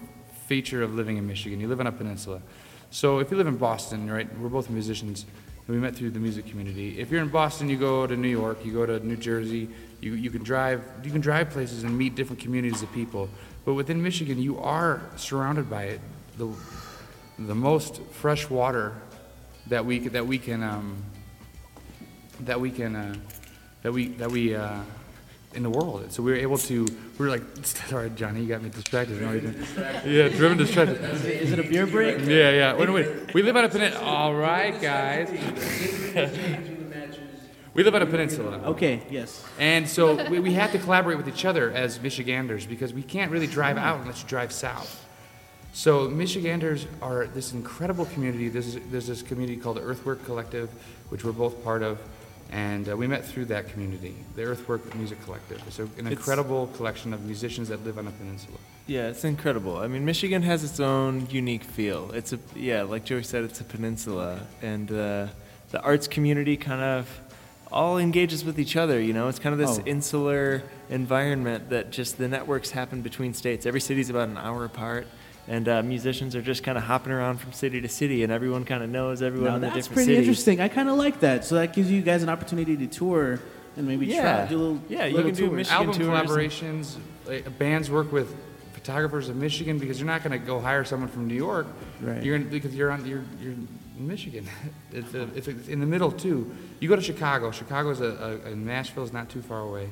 feature of living in Michigan. You live on a peninsula. So if you live in Boston, right, we're both musicians, we met through the music community. If you're in Boston, you go to New York, you go to New Jersey, you, you can drive you can drive places and meet different communities of people. But within Michigan, you are surrounded by it. The, the most fresh water that we that we can um, that we can uh, that we that we uh, in the world. So we were able to. We were like, sorry, Johnny, you got me distracted. Yeah, driven distracted. Is it, is it a beer break? Yeah, yeah. Wait, wait. We live on a peninsula. All right, guys. we live on a peninsula. Okay, yes. And so we, we have to collaborate with each other as Michiganders because we can't really drive out unless you drive south. So Michiganders are this incredible community. There's, there's this community called the Earthwork Collective, which we're both part of. And uh, we met through that community, the Earthwork Music Collective. It's an It's- incredible collection of musicians that live on a peninsula. Yeah, it's incredible. I mean, Michigan has its own unique feel. It's a yeah, like Joey said, it's a peninsula, and uh, the arts community kind of all engages with each other. You know, it's kind of this Oh. insular environment that just the networks happen between states. Every city's about an hour apart, and uh, musicians are just kind of hopping around from city to city, and everyone kind of knows everyone Now in the that's pretty interesting. I kind of like that. So that gives you guys an opportunity to tour and maybe Yeah. try do a little Yeah, you little can do. Michigan album tours collaborations. uh, bands work with photographers of Michigan because you're not going to go hire someone from New York. Right. You're gonna, because you're on you're, you're in Michigan. it's, a, it's, a, it's in the middle too. You go to Chicago. Chicago's a, a, and Nashville's not too far away.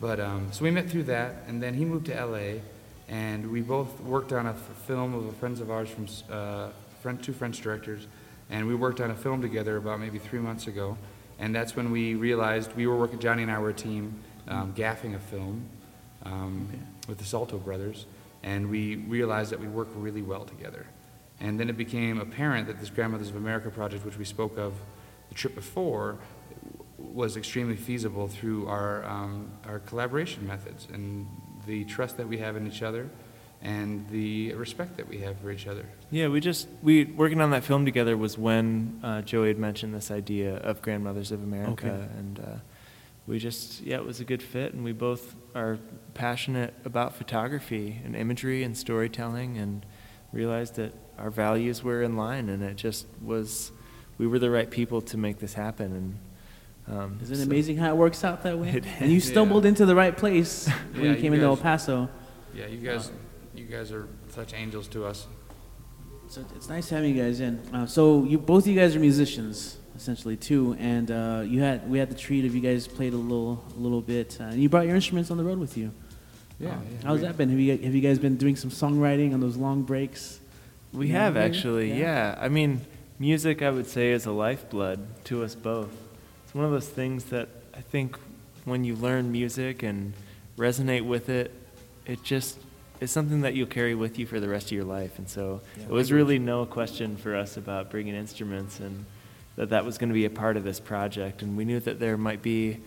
But um, so we met through that, and then he moved to L.A. and we both worked on a f- film of a friends of ours from uh, friend, two French directors, and we worked on a film together about maybe three months ago, and that's when we realized we were working. Johnny and I were a team, um, gaffing a film um, with the Salto brothers, and we realized that we work really well together. And then it became apparent that this Grandmothers of America project, which we spoke of the trip before, was extremely feasible through our, um, our collaboration methods. And the trust that we have in each other and the respect that we have for each other. Yeah, we just we working on that film together was when uh, Joey had mentioned this idea of Grandmothers of America, Okay. and uh, we just yeah, it was a good fit, and we both are passionate about photography and imagery and storytelling, and realized that our values were in line, and it just was we were the right people to make this happen, and. Um, Isn't it so- amazing how it works out that way? It and you is. stumbled into the right place when Yeah, you you came into El Paso. Yeah, you guys, you guys are such angels to us. So it's nice having you guys in. Uh, so you both of you guys are musicians essentially too, and uh, you had we had the treat of you guys played a little a little bit, uh, and you brought your instruments on the road with you. Yeah, Uh, yeah. How's We- that been? Have you have you guys been doing some songwriting on those long breaks? We Yeah, have actually, Yeah. yeah. I mean, music, I would say, is a lifeblood to us both. It's one of those things that I think when you learn music and resonate with it, it just is something that you'll carry with you for the rest of your life. And so Yeah. it was really no question for us about bringing instruments and that that was going to be a part of this project. And we knew that there might be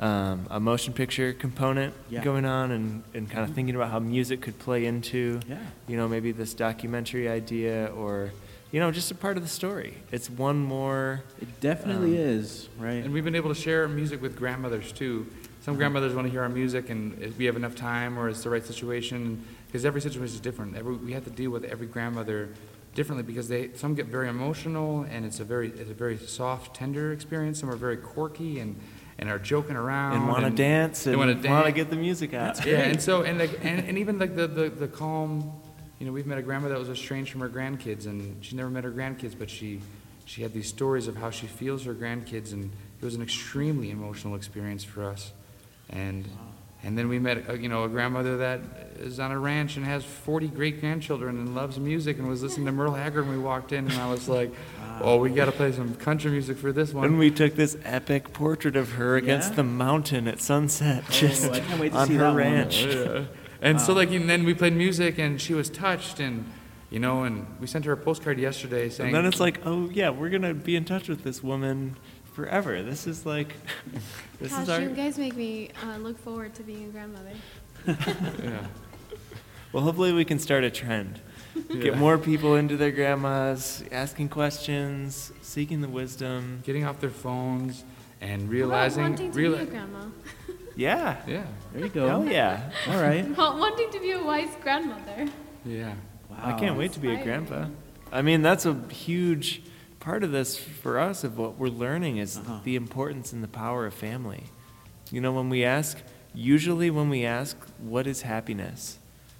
um, a motion picture component Yeah. going on and, and kind of thinking about how music could play into Yeah. you know, maybe this documentary idea or, you know, just a part of the story. It's one more. It definitely Um, is, right? And we've been able to share music with grandmothers too. Some grandmothers want to hear our music, and if we have enough time or it's the right situation, because every situation is different. Every, we have to deal with every grandmother differently because they some get very emotional, and it's a very it's a very soft, tender experience. Some are very quirky and and are joking around and want to dance and wanna want to dance. get the music out. Yeah, and so and like and, and even like the, the the calm, you know, we've met a grandma that was estranged from her grandkids, and she never met her grandkids, but she she had these stories of how she feels her grandkids, and it was an extremely emotional experience for us. And and then we met, a, you know, a grandmother that is on a ranch and has 40 great grandchildren and loves music and was listening to Merle Haggard when we walked in, and I was like, oh, we got to play some country music for this one. And we took this epic portrait of her against Yeah? the mountain at sunset, oh, just I can't wait to on see her that one. ranch. Yeah. And so like and then we played music and she was touched and you know and we sent her a postcard yesterday saying And then it's like, oh yeah, we're gonna be in touch with this woman forever. This is like, this Gosh, is our. you guys make me uh, look forward to being a grandmother. yeah. Well, hopefully we can start a trend. Get Yeah. more people into their grandmas, asking questions, seeking the wisdom. getting off their phones and How about realizing wanting to reali- be a grandma. Yeah. yeah There you go. Hell yeah. All right. Well, wanting to be a wise grandmother. yeah Wow. I can't wait to be a grandpa. I mean, that's a huge part of this for us of what we're learning is Uh-huh. the importance and the power of family. You know, when we ask, usually when we ask, what is happiness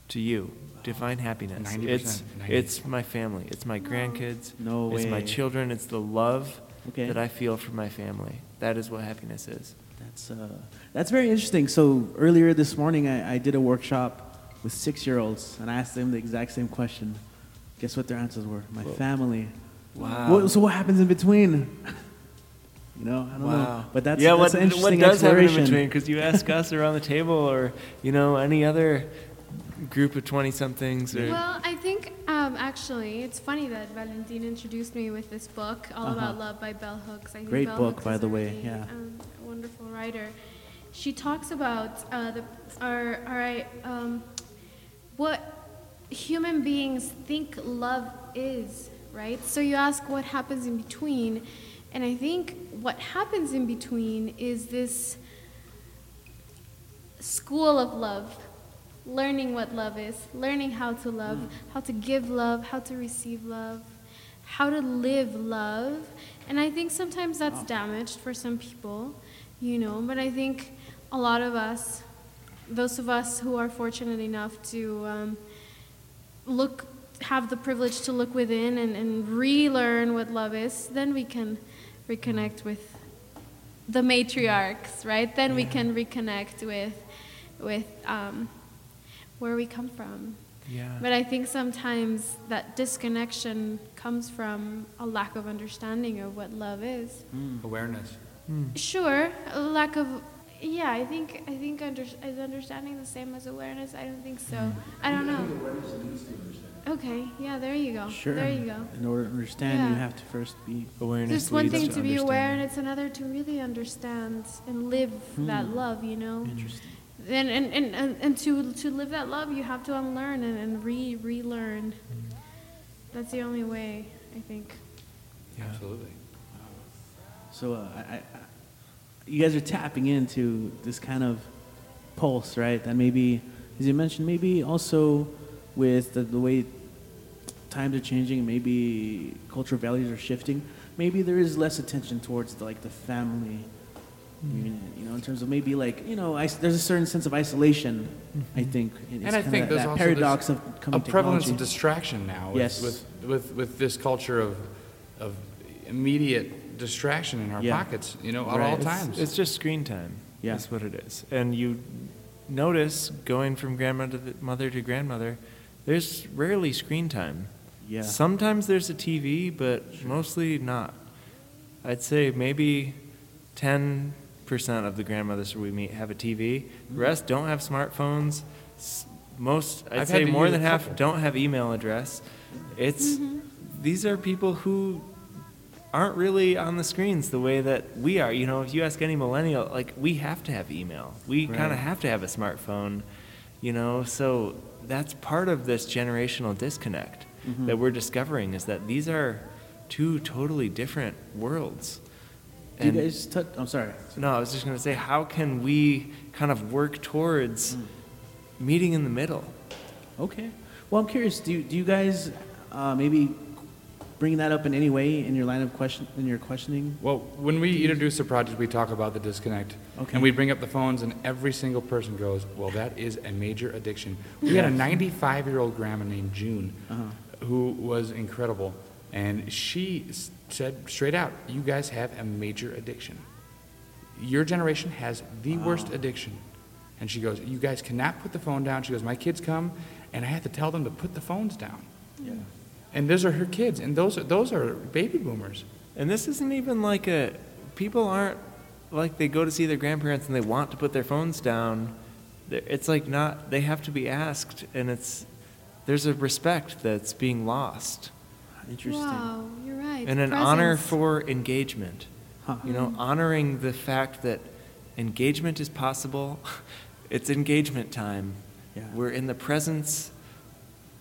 to you? Define happiness. 90%, It's 90. it's my family. It's my grandkids. No way. It's my children. It's the love Okay. that I feel for my family. That is what happiness is. That's uh, that's very interesting. So earlier this morning, I, I did a workshop with six-year-olds, and I asked them the exact same question. Guess what their answers were? My family. Wow. What, so what happens in between? you know, I don't know. Wow. But that's yeah. that's what, an interesting what does happen in between? Because you ask us around the table, or you know, any other group of twenty somethings, or Well, I think um, actually it's funny that Valentin introduced me with this book, All Uh-huh. About Love by Bell Hooks. I think Great Bell book, Hooks by the way, really, yeah. Um, a wonderful writer. She talks about uh, the our, our um, what human beings think love is, right? So you ask what happens in between, and I think what happens in between is this school of love, learning what love is, learning how to love, how to give love, how to receive love, how to live love. And I think sometimes that's damaged for some people, you know, but I think a lot of us, those of us who are fortunate enough to um, look, have the privilege to look within and, and relearn what love is, then we can reconnect with the matriarchs, right? Then we can reconnect with, with um, where we come from. yeah. But I think sometimes that disconnection comes from a lack of understanding of what love is. Hmm. awareness hmm. Sure, a lack of yeah. I think I think under, is understanding the same as awareness. I don't think so. Hmm. I don't know. Okay, yeah. There you go. Sure. There you go. In order to understand, you have to first be. Awareness It's one thing to be aware, and it's another to really understand and live that love. You know. Interesting. And, and, and, and, and to, to live that love, you have to unlearn and, and re relearn. That's the only way, I think. Yeah. absolutely So uh, I, I, you guys are tapping into this kind of pulse, right? That maybe, as you mentioned, maybe also with the, the way times are changing, maybe cultural values are shifting. Maybe there is less attention towards the, like the family unit, you know, in terms of maybe like you know, is- there's a certain sense of isolation. I mm-hmm. think, it's and I think there's that also paradox of coming a prevalence technology. of distraction now with, Yes. with, with, with this culture of, of immediate distraction in our Yeah. pockets, you know, at Right. all It's- times. It's just screen time. Yeah. That's what it is. And you notice going from grandmother to mother to grandmother, there's rarely screen time. Yeah. Sometimes there's a TV, but mostly not. I'd say maybe 10% of the grandmothers we meet have a TV. The rest don't have smartphones. Most, I'd I've say more than half couple. don't have email address. It's these are people who aren't really on the screens the way that we are. You know, if you ask any millennial, like we have to have email. We kind of have to have a smartphone. You know, so that's part of this generational disconnect Mm-hmm. that we're discovering is that these are two totally different worlds. Do you guys touch? I'm sorry. No, I was just going to say, how can we kind of work towards meeting in the middle? Okay. Well, I'm curious. Do you, do you guys uh, maybe bring that up in any way in your line of question in your questioning? Well, when we introduce the project, we talk about the disconnect. Okay. And we bring up the phones, and every single person goes, Well, that is a major addiction. We had a 95 year old grandma named June Uh-huh. who was incredible. And she said straight out, You guys have a major addiction. Your generation has the worst addiction. And she goes, You guys cannot put the phone down. She goes, My kids come, and I have to tell them to put the phones down. Yeah. and those are her kids, and those are those are baby boomers. And this isn't even like a. People aren't like they go to see their grandparents and they want to put their phones down. It's like not. They have to be asked, and it's. There's a respect that's being lost, Interesting. Wow, you're right. and an honor for engagement. Huh. You know, honoring the fact that engagement is possible. It's engagement time. Yeah. We're in the presence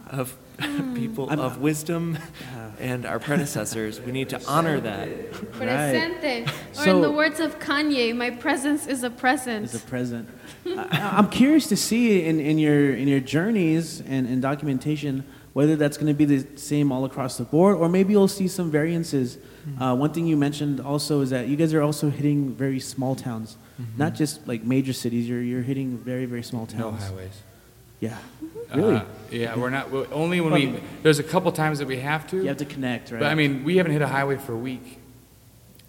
of hmm. people I'm- of wisdom Yeah. and our predecessors. We need to honor that. Presente. Or So- in the words of Kanye, my presence is a present. As a present. I, I'm curious to see in, in your in your journeys and, and documentation whether that's going to be the same all across the board, or maybe you'll see some variances. Uh, one thing you mentioned also is that you guys are also hitting very small towns, not just like major cities. You're you're hitting very very small towns. No towns. highways. Yeah, really. Uh, yeah, we're not. we only when we. There's a couple times that we have to. you have to connect, right? But I mean, we haven't hit a highway for a week.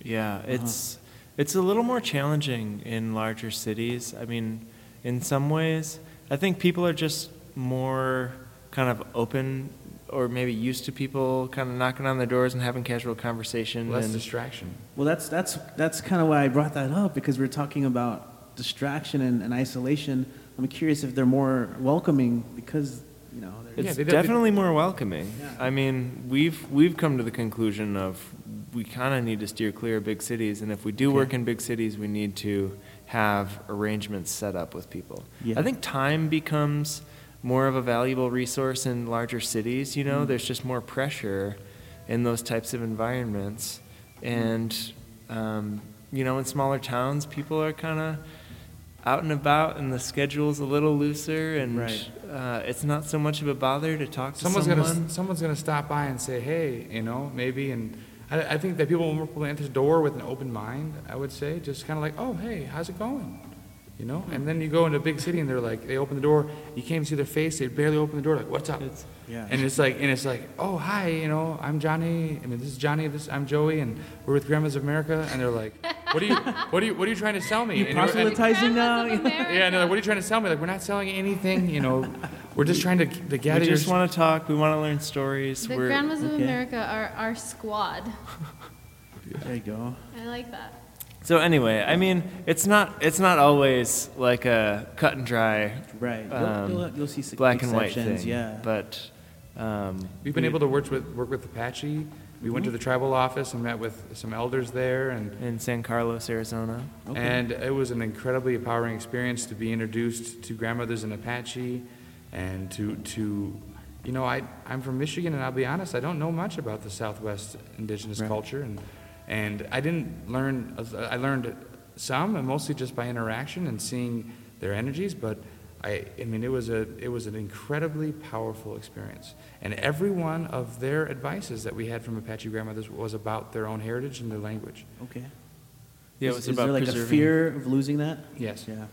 Yeah, it's it's a little more challenging in larger cities. I mean, in some ways, I think people are just more kind of open or maybe used to people kind of knocking on their doors and having casual conversation Less and distraction. Well, that's that's that's kind of why I brought that up because we're talking about distraction and, and isolation. I'm curious if they're more welcoming because you know. They're, Yeah, It's they don't- definitely more welcoming. Yeah. I mean, we've we've come to the conclusion of we kind of need to steer clear of big cities, and if we do Okay. work in big cities, we need to have arrangements set up with people. Yeah. I think time becomes more of a valuable resource in larger cities. You know, Mm. there's just more pressure in those types of environments, and um, you know, in smaller towns, people are kind of out and about, and the schedule's a little looser, and Right. uh, it's not so much of a bother to talk to Someone's someone. gonna someone's gonna stop by and say, hey, you know, maybe, and I, I think that people will enter the door with an open mind. I would say, just kind of like, oh, hey, how's it going? You know, and then you go into a big city and they're like, they open the door, you can't even see their face, they barely open the door, like, what's up? It's- yeah. And it's like, and it's like, oh hi, you know, I'm Johnny. I mean, this is Johnny. This I'm Joey, and we're with Grandmas of America. And they're like, what are you, what are you, what are you trying to sell me? you And you're- and- proselytizing now. Grandmas of America. yeah, and they're like, what are you trying to sell me? Like, we're not selling anything. You know, we're just trying to, to gather we your. just want to talk. We want to learn stories. The We're, Grandmas of okay. America are our squad. There you go. I like that. So anyway, I mean, it's not it's not always like a cut and dry Right. You'll, Um, you'll, you'll see s- black and white exceptions, thing. Yeah. But um, We've been we- able to work with work with Apache. We went to the tribal office and met with some elders there, and in San Carlos, Arizona. Okay. And it was an incredibly empowering experience to be introduced to grandmothers in Apache and to, to you know, I, I'm from Michigan, and I'll be honest, I don't know much about the Southwest indigenous Right. culture. And, and I didn't learn, I learned some, and mostly just by interaction and seeing their energies, but I, I mean, it was, a, it was an incredibly powerful experience. And every one of their advices that we had from Apache grandmothers was about their own heritage and their language. okay. Yeah, is, it was is about there like preserving. a fear of losing that? Yes. Yeah.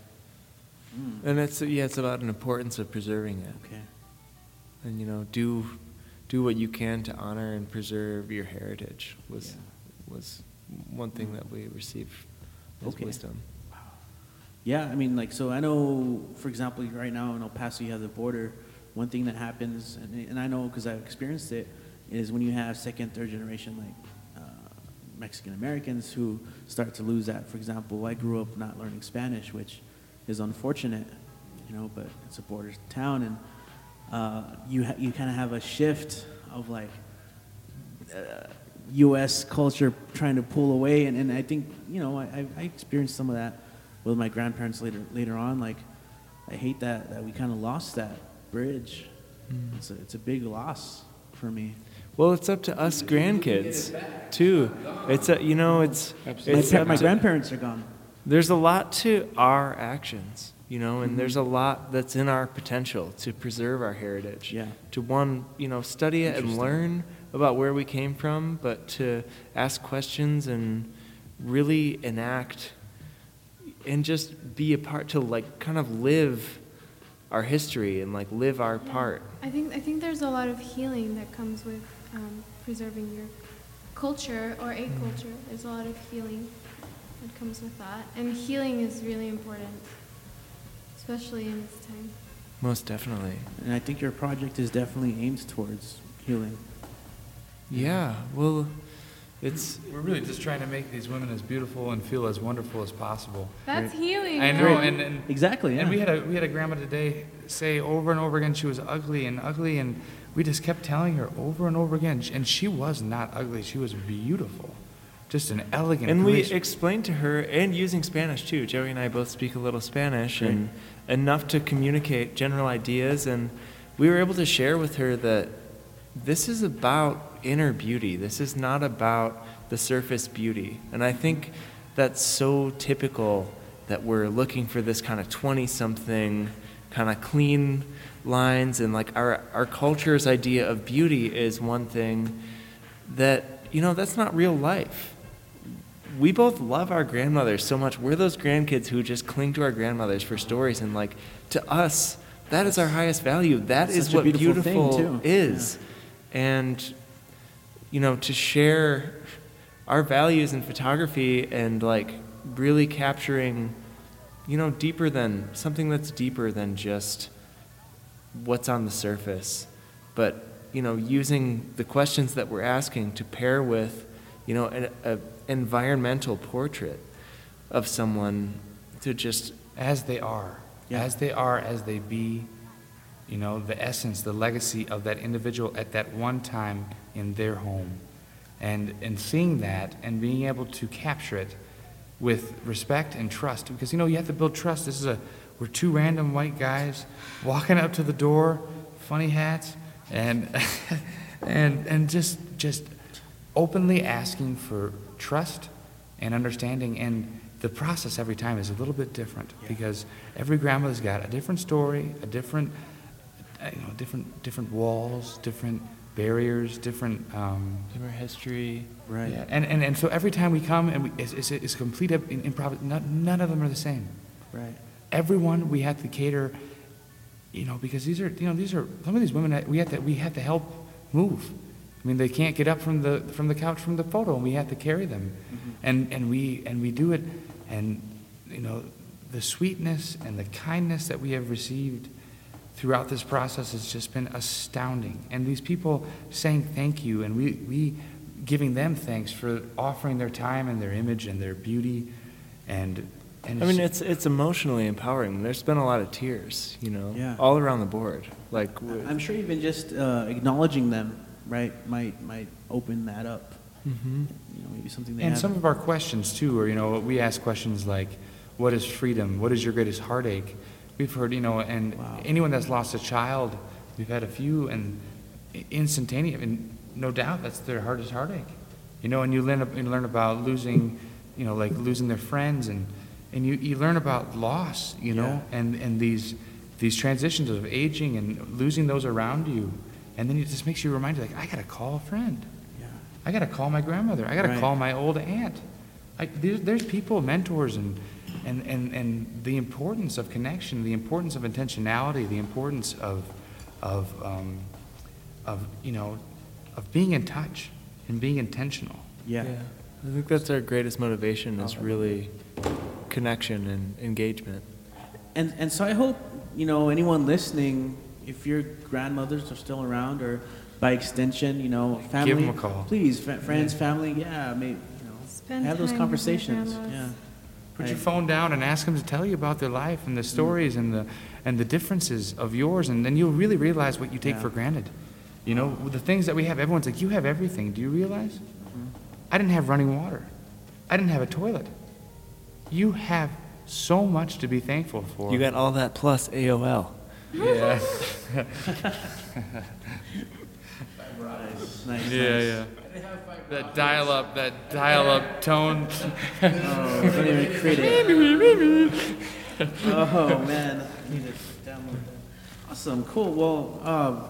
Hmm. And it's yeah, it's about an importance of preserving it. Okay. and you know do do what you can to honor and preserve your heritage was was one thing that we received as Okay. wisdom Yeah, I mean, like, so I know, for example, right now in El Paso, you have the border. One thing that happens, and, and I know because I've experienced it, is when you have second, third generation, like uh, Mexican Americans who start to lose that. For example, I grew up not learning Spanish, which is unfortunate, you know, but it's a border town, and uh, you ha- you kind of have a shift of like uh, U.S. culture trying to pull away, and, and I think you know I, I- I experienced some of that with my grandparents later later on. Like I hate that that we kind of lost that bridge. It's a it's a big loss for me. well it's up to us grandkids too it's a, you know it's My, it's pa- up my grandparents are gone. there's a lot to our actions you know Mm-hmm. and there's a lot that's in our potential to preserve our heritage Yeah. to one you know study it and learn about where we came from but to ask questions and really enact and just be a part to like kind of live our history and like live our part I think I think there's a lot of healing that comes with um, preserving your culture or a culture. There's a lot of healing that comes with that, and healing is really important, especially in this time. most definitely And I think your project is definitely aimed towards healing. Yeah, well, it's We're really just trying to make these women as beautiful and feel as wonderful as possible. That's healing. I right? know, and, and Exactly. Yeah. And we had a we had a grandma today say over and over again she was ugly and ugly, and we just kept telling her over and over again, and she was not ugly. She was beautiful, just an elegant. and we explained to her, and using Spanish too. Joey and I both speak a little Spanish, and enough to communicate general ideas. And we were able to share with her that this is about inner beauty. This is not about the surface beauty. And I think that's so typical that we're looking for this kind of 20 something, kind of clean lines. And like our, our culture's idea of beauty is one thing that, you know, that's not real life we both love our grandmothers so much. We're those grandkids who just cling to our grandmothers for stories, and like to us, that is our highest value. That That's is what beautiful beautiful is, and you know, to share our values in photography and like really capturing, you know, deeper than something that's deeper than just what's on the surface, but you know, using the questions that we're asking to pair with, you know, an a environmental portrait of someone to just as they are, Yeah. as they are, as they be. You know, the essence, the legacy of that individual at that one time in their home, and and seeing that and being able to capture it with respect and trust, because you know you have to build trust. This is a we're two random white guys walking up to the door, funny hats, and and and just just openly asking for trust and understanding. And the process every time is a little bit different because every grandmother's got a different story a different you know different different walls different barriers different um, different history. right. yeah, and, and and so every time we come and we, it's, it's, it's complete im- improv none, none of them are the same Right. everyone we have to cater you know because these are you know these are some of these women that we have to we have to help move i mean they can't get up from the from the couch from the photo and we have to carry them and and we and we do it and you know the sweetness and the kindness that we have received throughout this process has just been astounding and these people saying thank you and we we giving them thanks for offering their time and their image and their beauty and and I mean, it's it's emotionally empowering. There's been a lot of tears, you know, Yeah. all around the board. Like, I'm sure even just uh, acknowledging them, right, might might open that up. Mhm. You know, maybe something they And haven't. some of our questions too are, you know, we ask questions like, what is freedom? What is your greatest heartache? We've heard, you know, and Wow. anyone that's lost a child, we've had a few, and instantaneous, and no doubt that's their hardest heartache. You know, and you learn, you learn about losing, you know, like losing their friends, and, and you, you learn about loss, you know, and, and these, these transitions of aging and losing those around you. And then it just makes you reminded, like, I gotta call a friend. yeah. I got to call my grandmother. I got to Right. call my old aunt. Like, there's, there's people, mentors, and, and, and, and the importance of connection, the importance of intentionality, the importance of, of, um, of, you know, of being in touch and being intentional. Yeah. I think that's our greatest motivation is really connection and engagement. And and so I hope you know anyone listening, if your grandmothers are still around, or by extension, you know, family, 'em a call. Please, fa- friends, family, yeah, maybe you know, Spend have those time with your conversations. Yeah. Put your phone down and ask them to tell you about their life and the mm. stories and the, and the differences of yours, and then you'll really realize what you take Yeah. for granted. You know, the things that we have, everyone's like, you have everything. Do you realize? Mm-hmm. I didn't have running water. I didn't have a toilet. You have so much to be thankful for. You got all that plus AOL. yeah. Nice, nice, Yeah, nice. yeah. That dial up, that dial up tone. Oh, don't even create it. oh man, I need to download that. Awesome, cool. Well, um,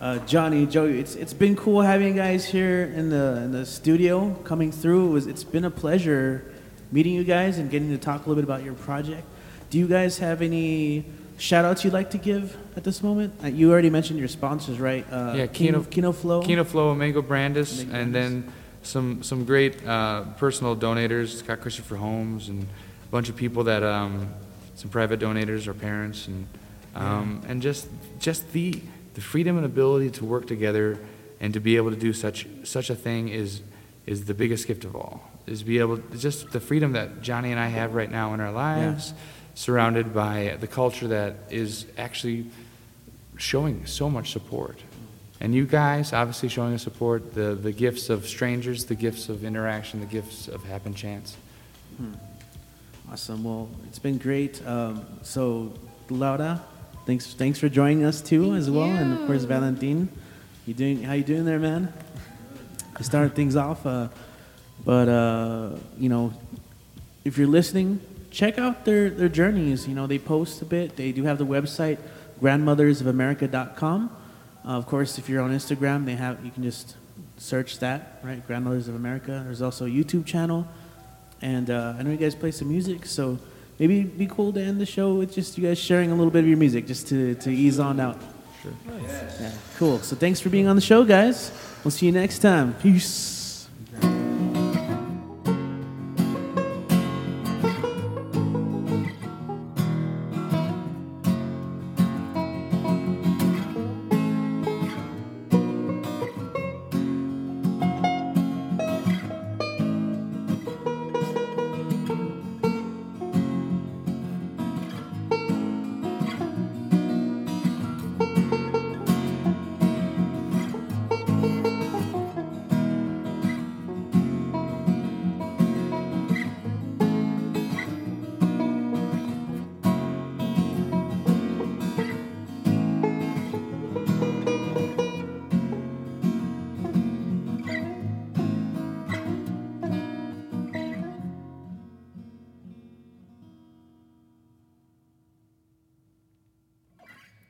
uh, Johnny, Joey, it's it's been cool having you guys here in the in the studio, coming through. It was it's been a pleasure meeting you guys and getting to talk a little bit about your project. Do you guys have any shout outs you'd like to give at this moment? Uh, you already mentioned your sponsors, right? Uh, Yeah, Kino, Kino- Flo. Kino Flo, Omega Brandess, Amigo and then some some great uh, personal donators. Scott Christopher Holmes and a bunch of people that um, some private donators, our parents, and um, and just just the the freedom and ability to work together and to be able to do such such a thing is is the biggest gift of all. Is be able just the freedom that Johnny and I have right now in our lives, surrounded by the culture that is actually showing so much support. And you guys obviously showing us support, the, the gifts of strangers, the gifts of interaction, the gifts of happen chance. Awesome. Well, it's been great. Um, so, Laura, thanks thanks for joining us too Thank as well, and of course. Valentin. You doing? How you doing there, man? I started things off, uh, but uh, you know, if you're listening, check out their their journeys. You know, they post a bit. They do have the website grandmothersofamerica.com. Uh, of course, if you're on Instagram, they have you can just search that, right? Grandmothers of America. There's also a YouTube channel. And uh, I know you guys play some music, so maybe it'd be cool to end the show with just you guys sharing a little bit of your music, just to, to ease on out. Sure. Yeah, cool. So thanks for being on the show, guys. We'll see you next time. Peace.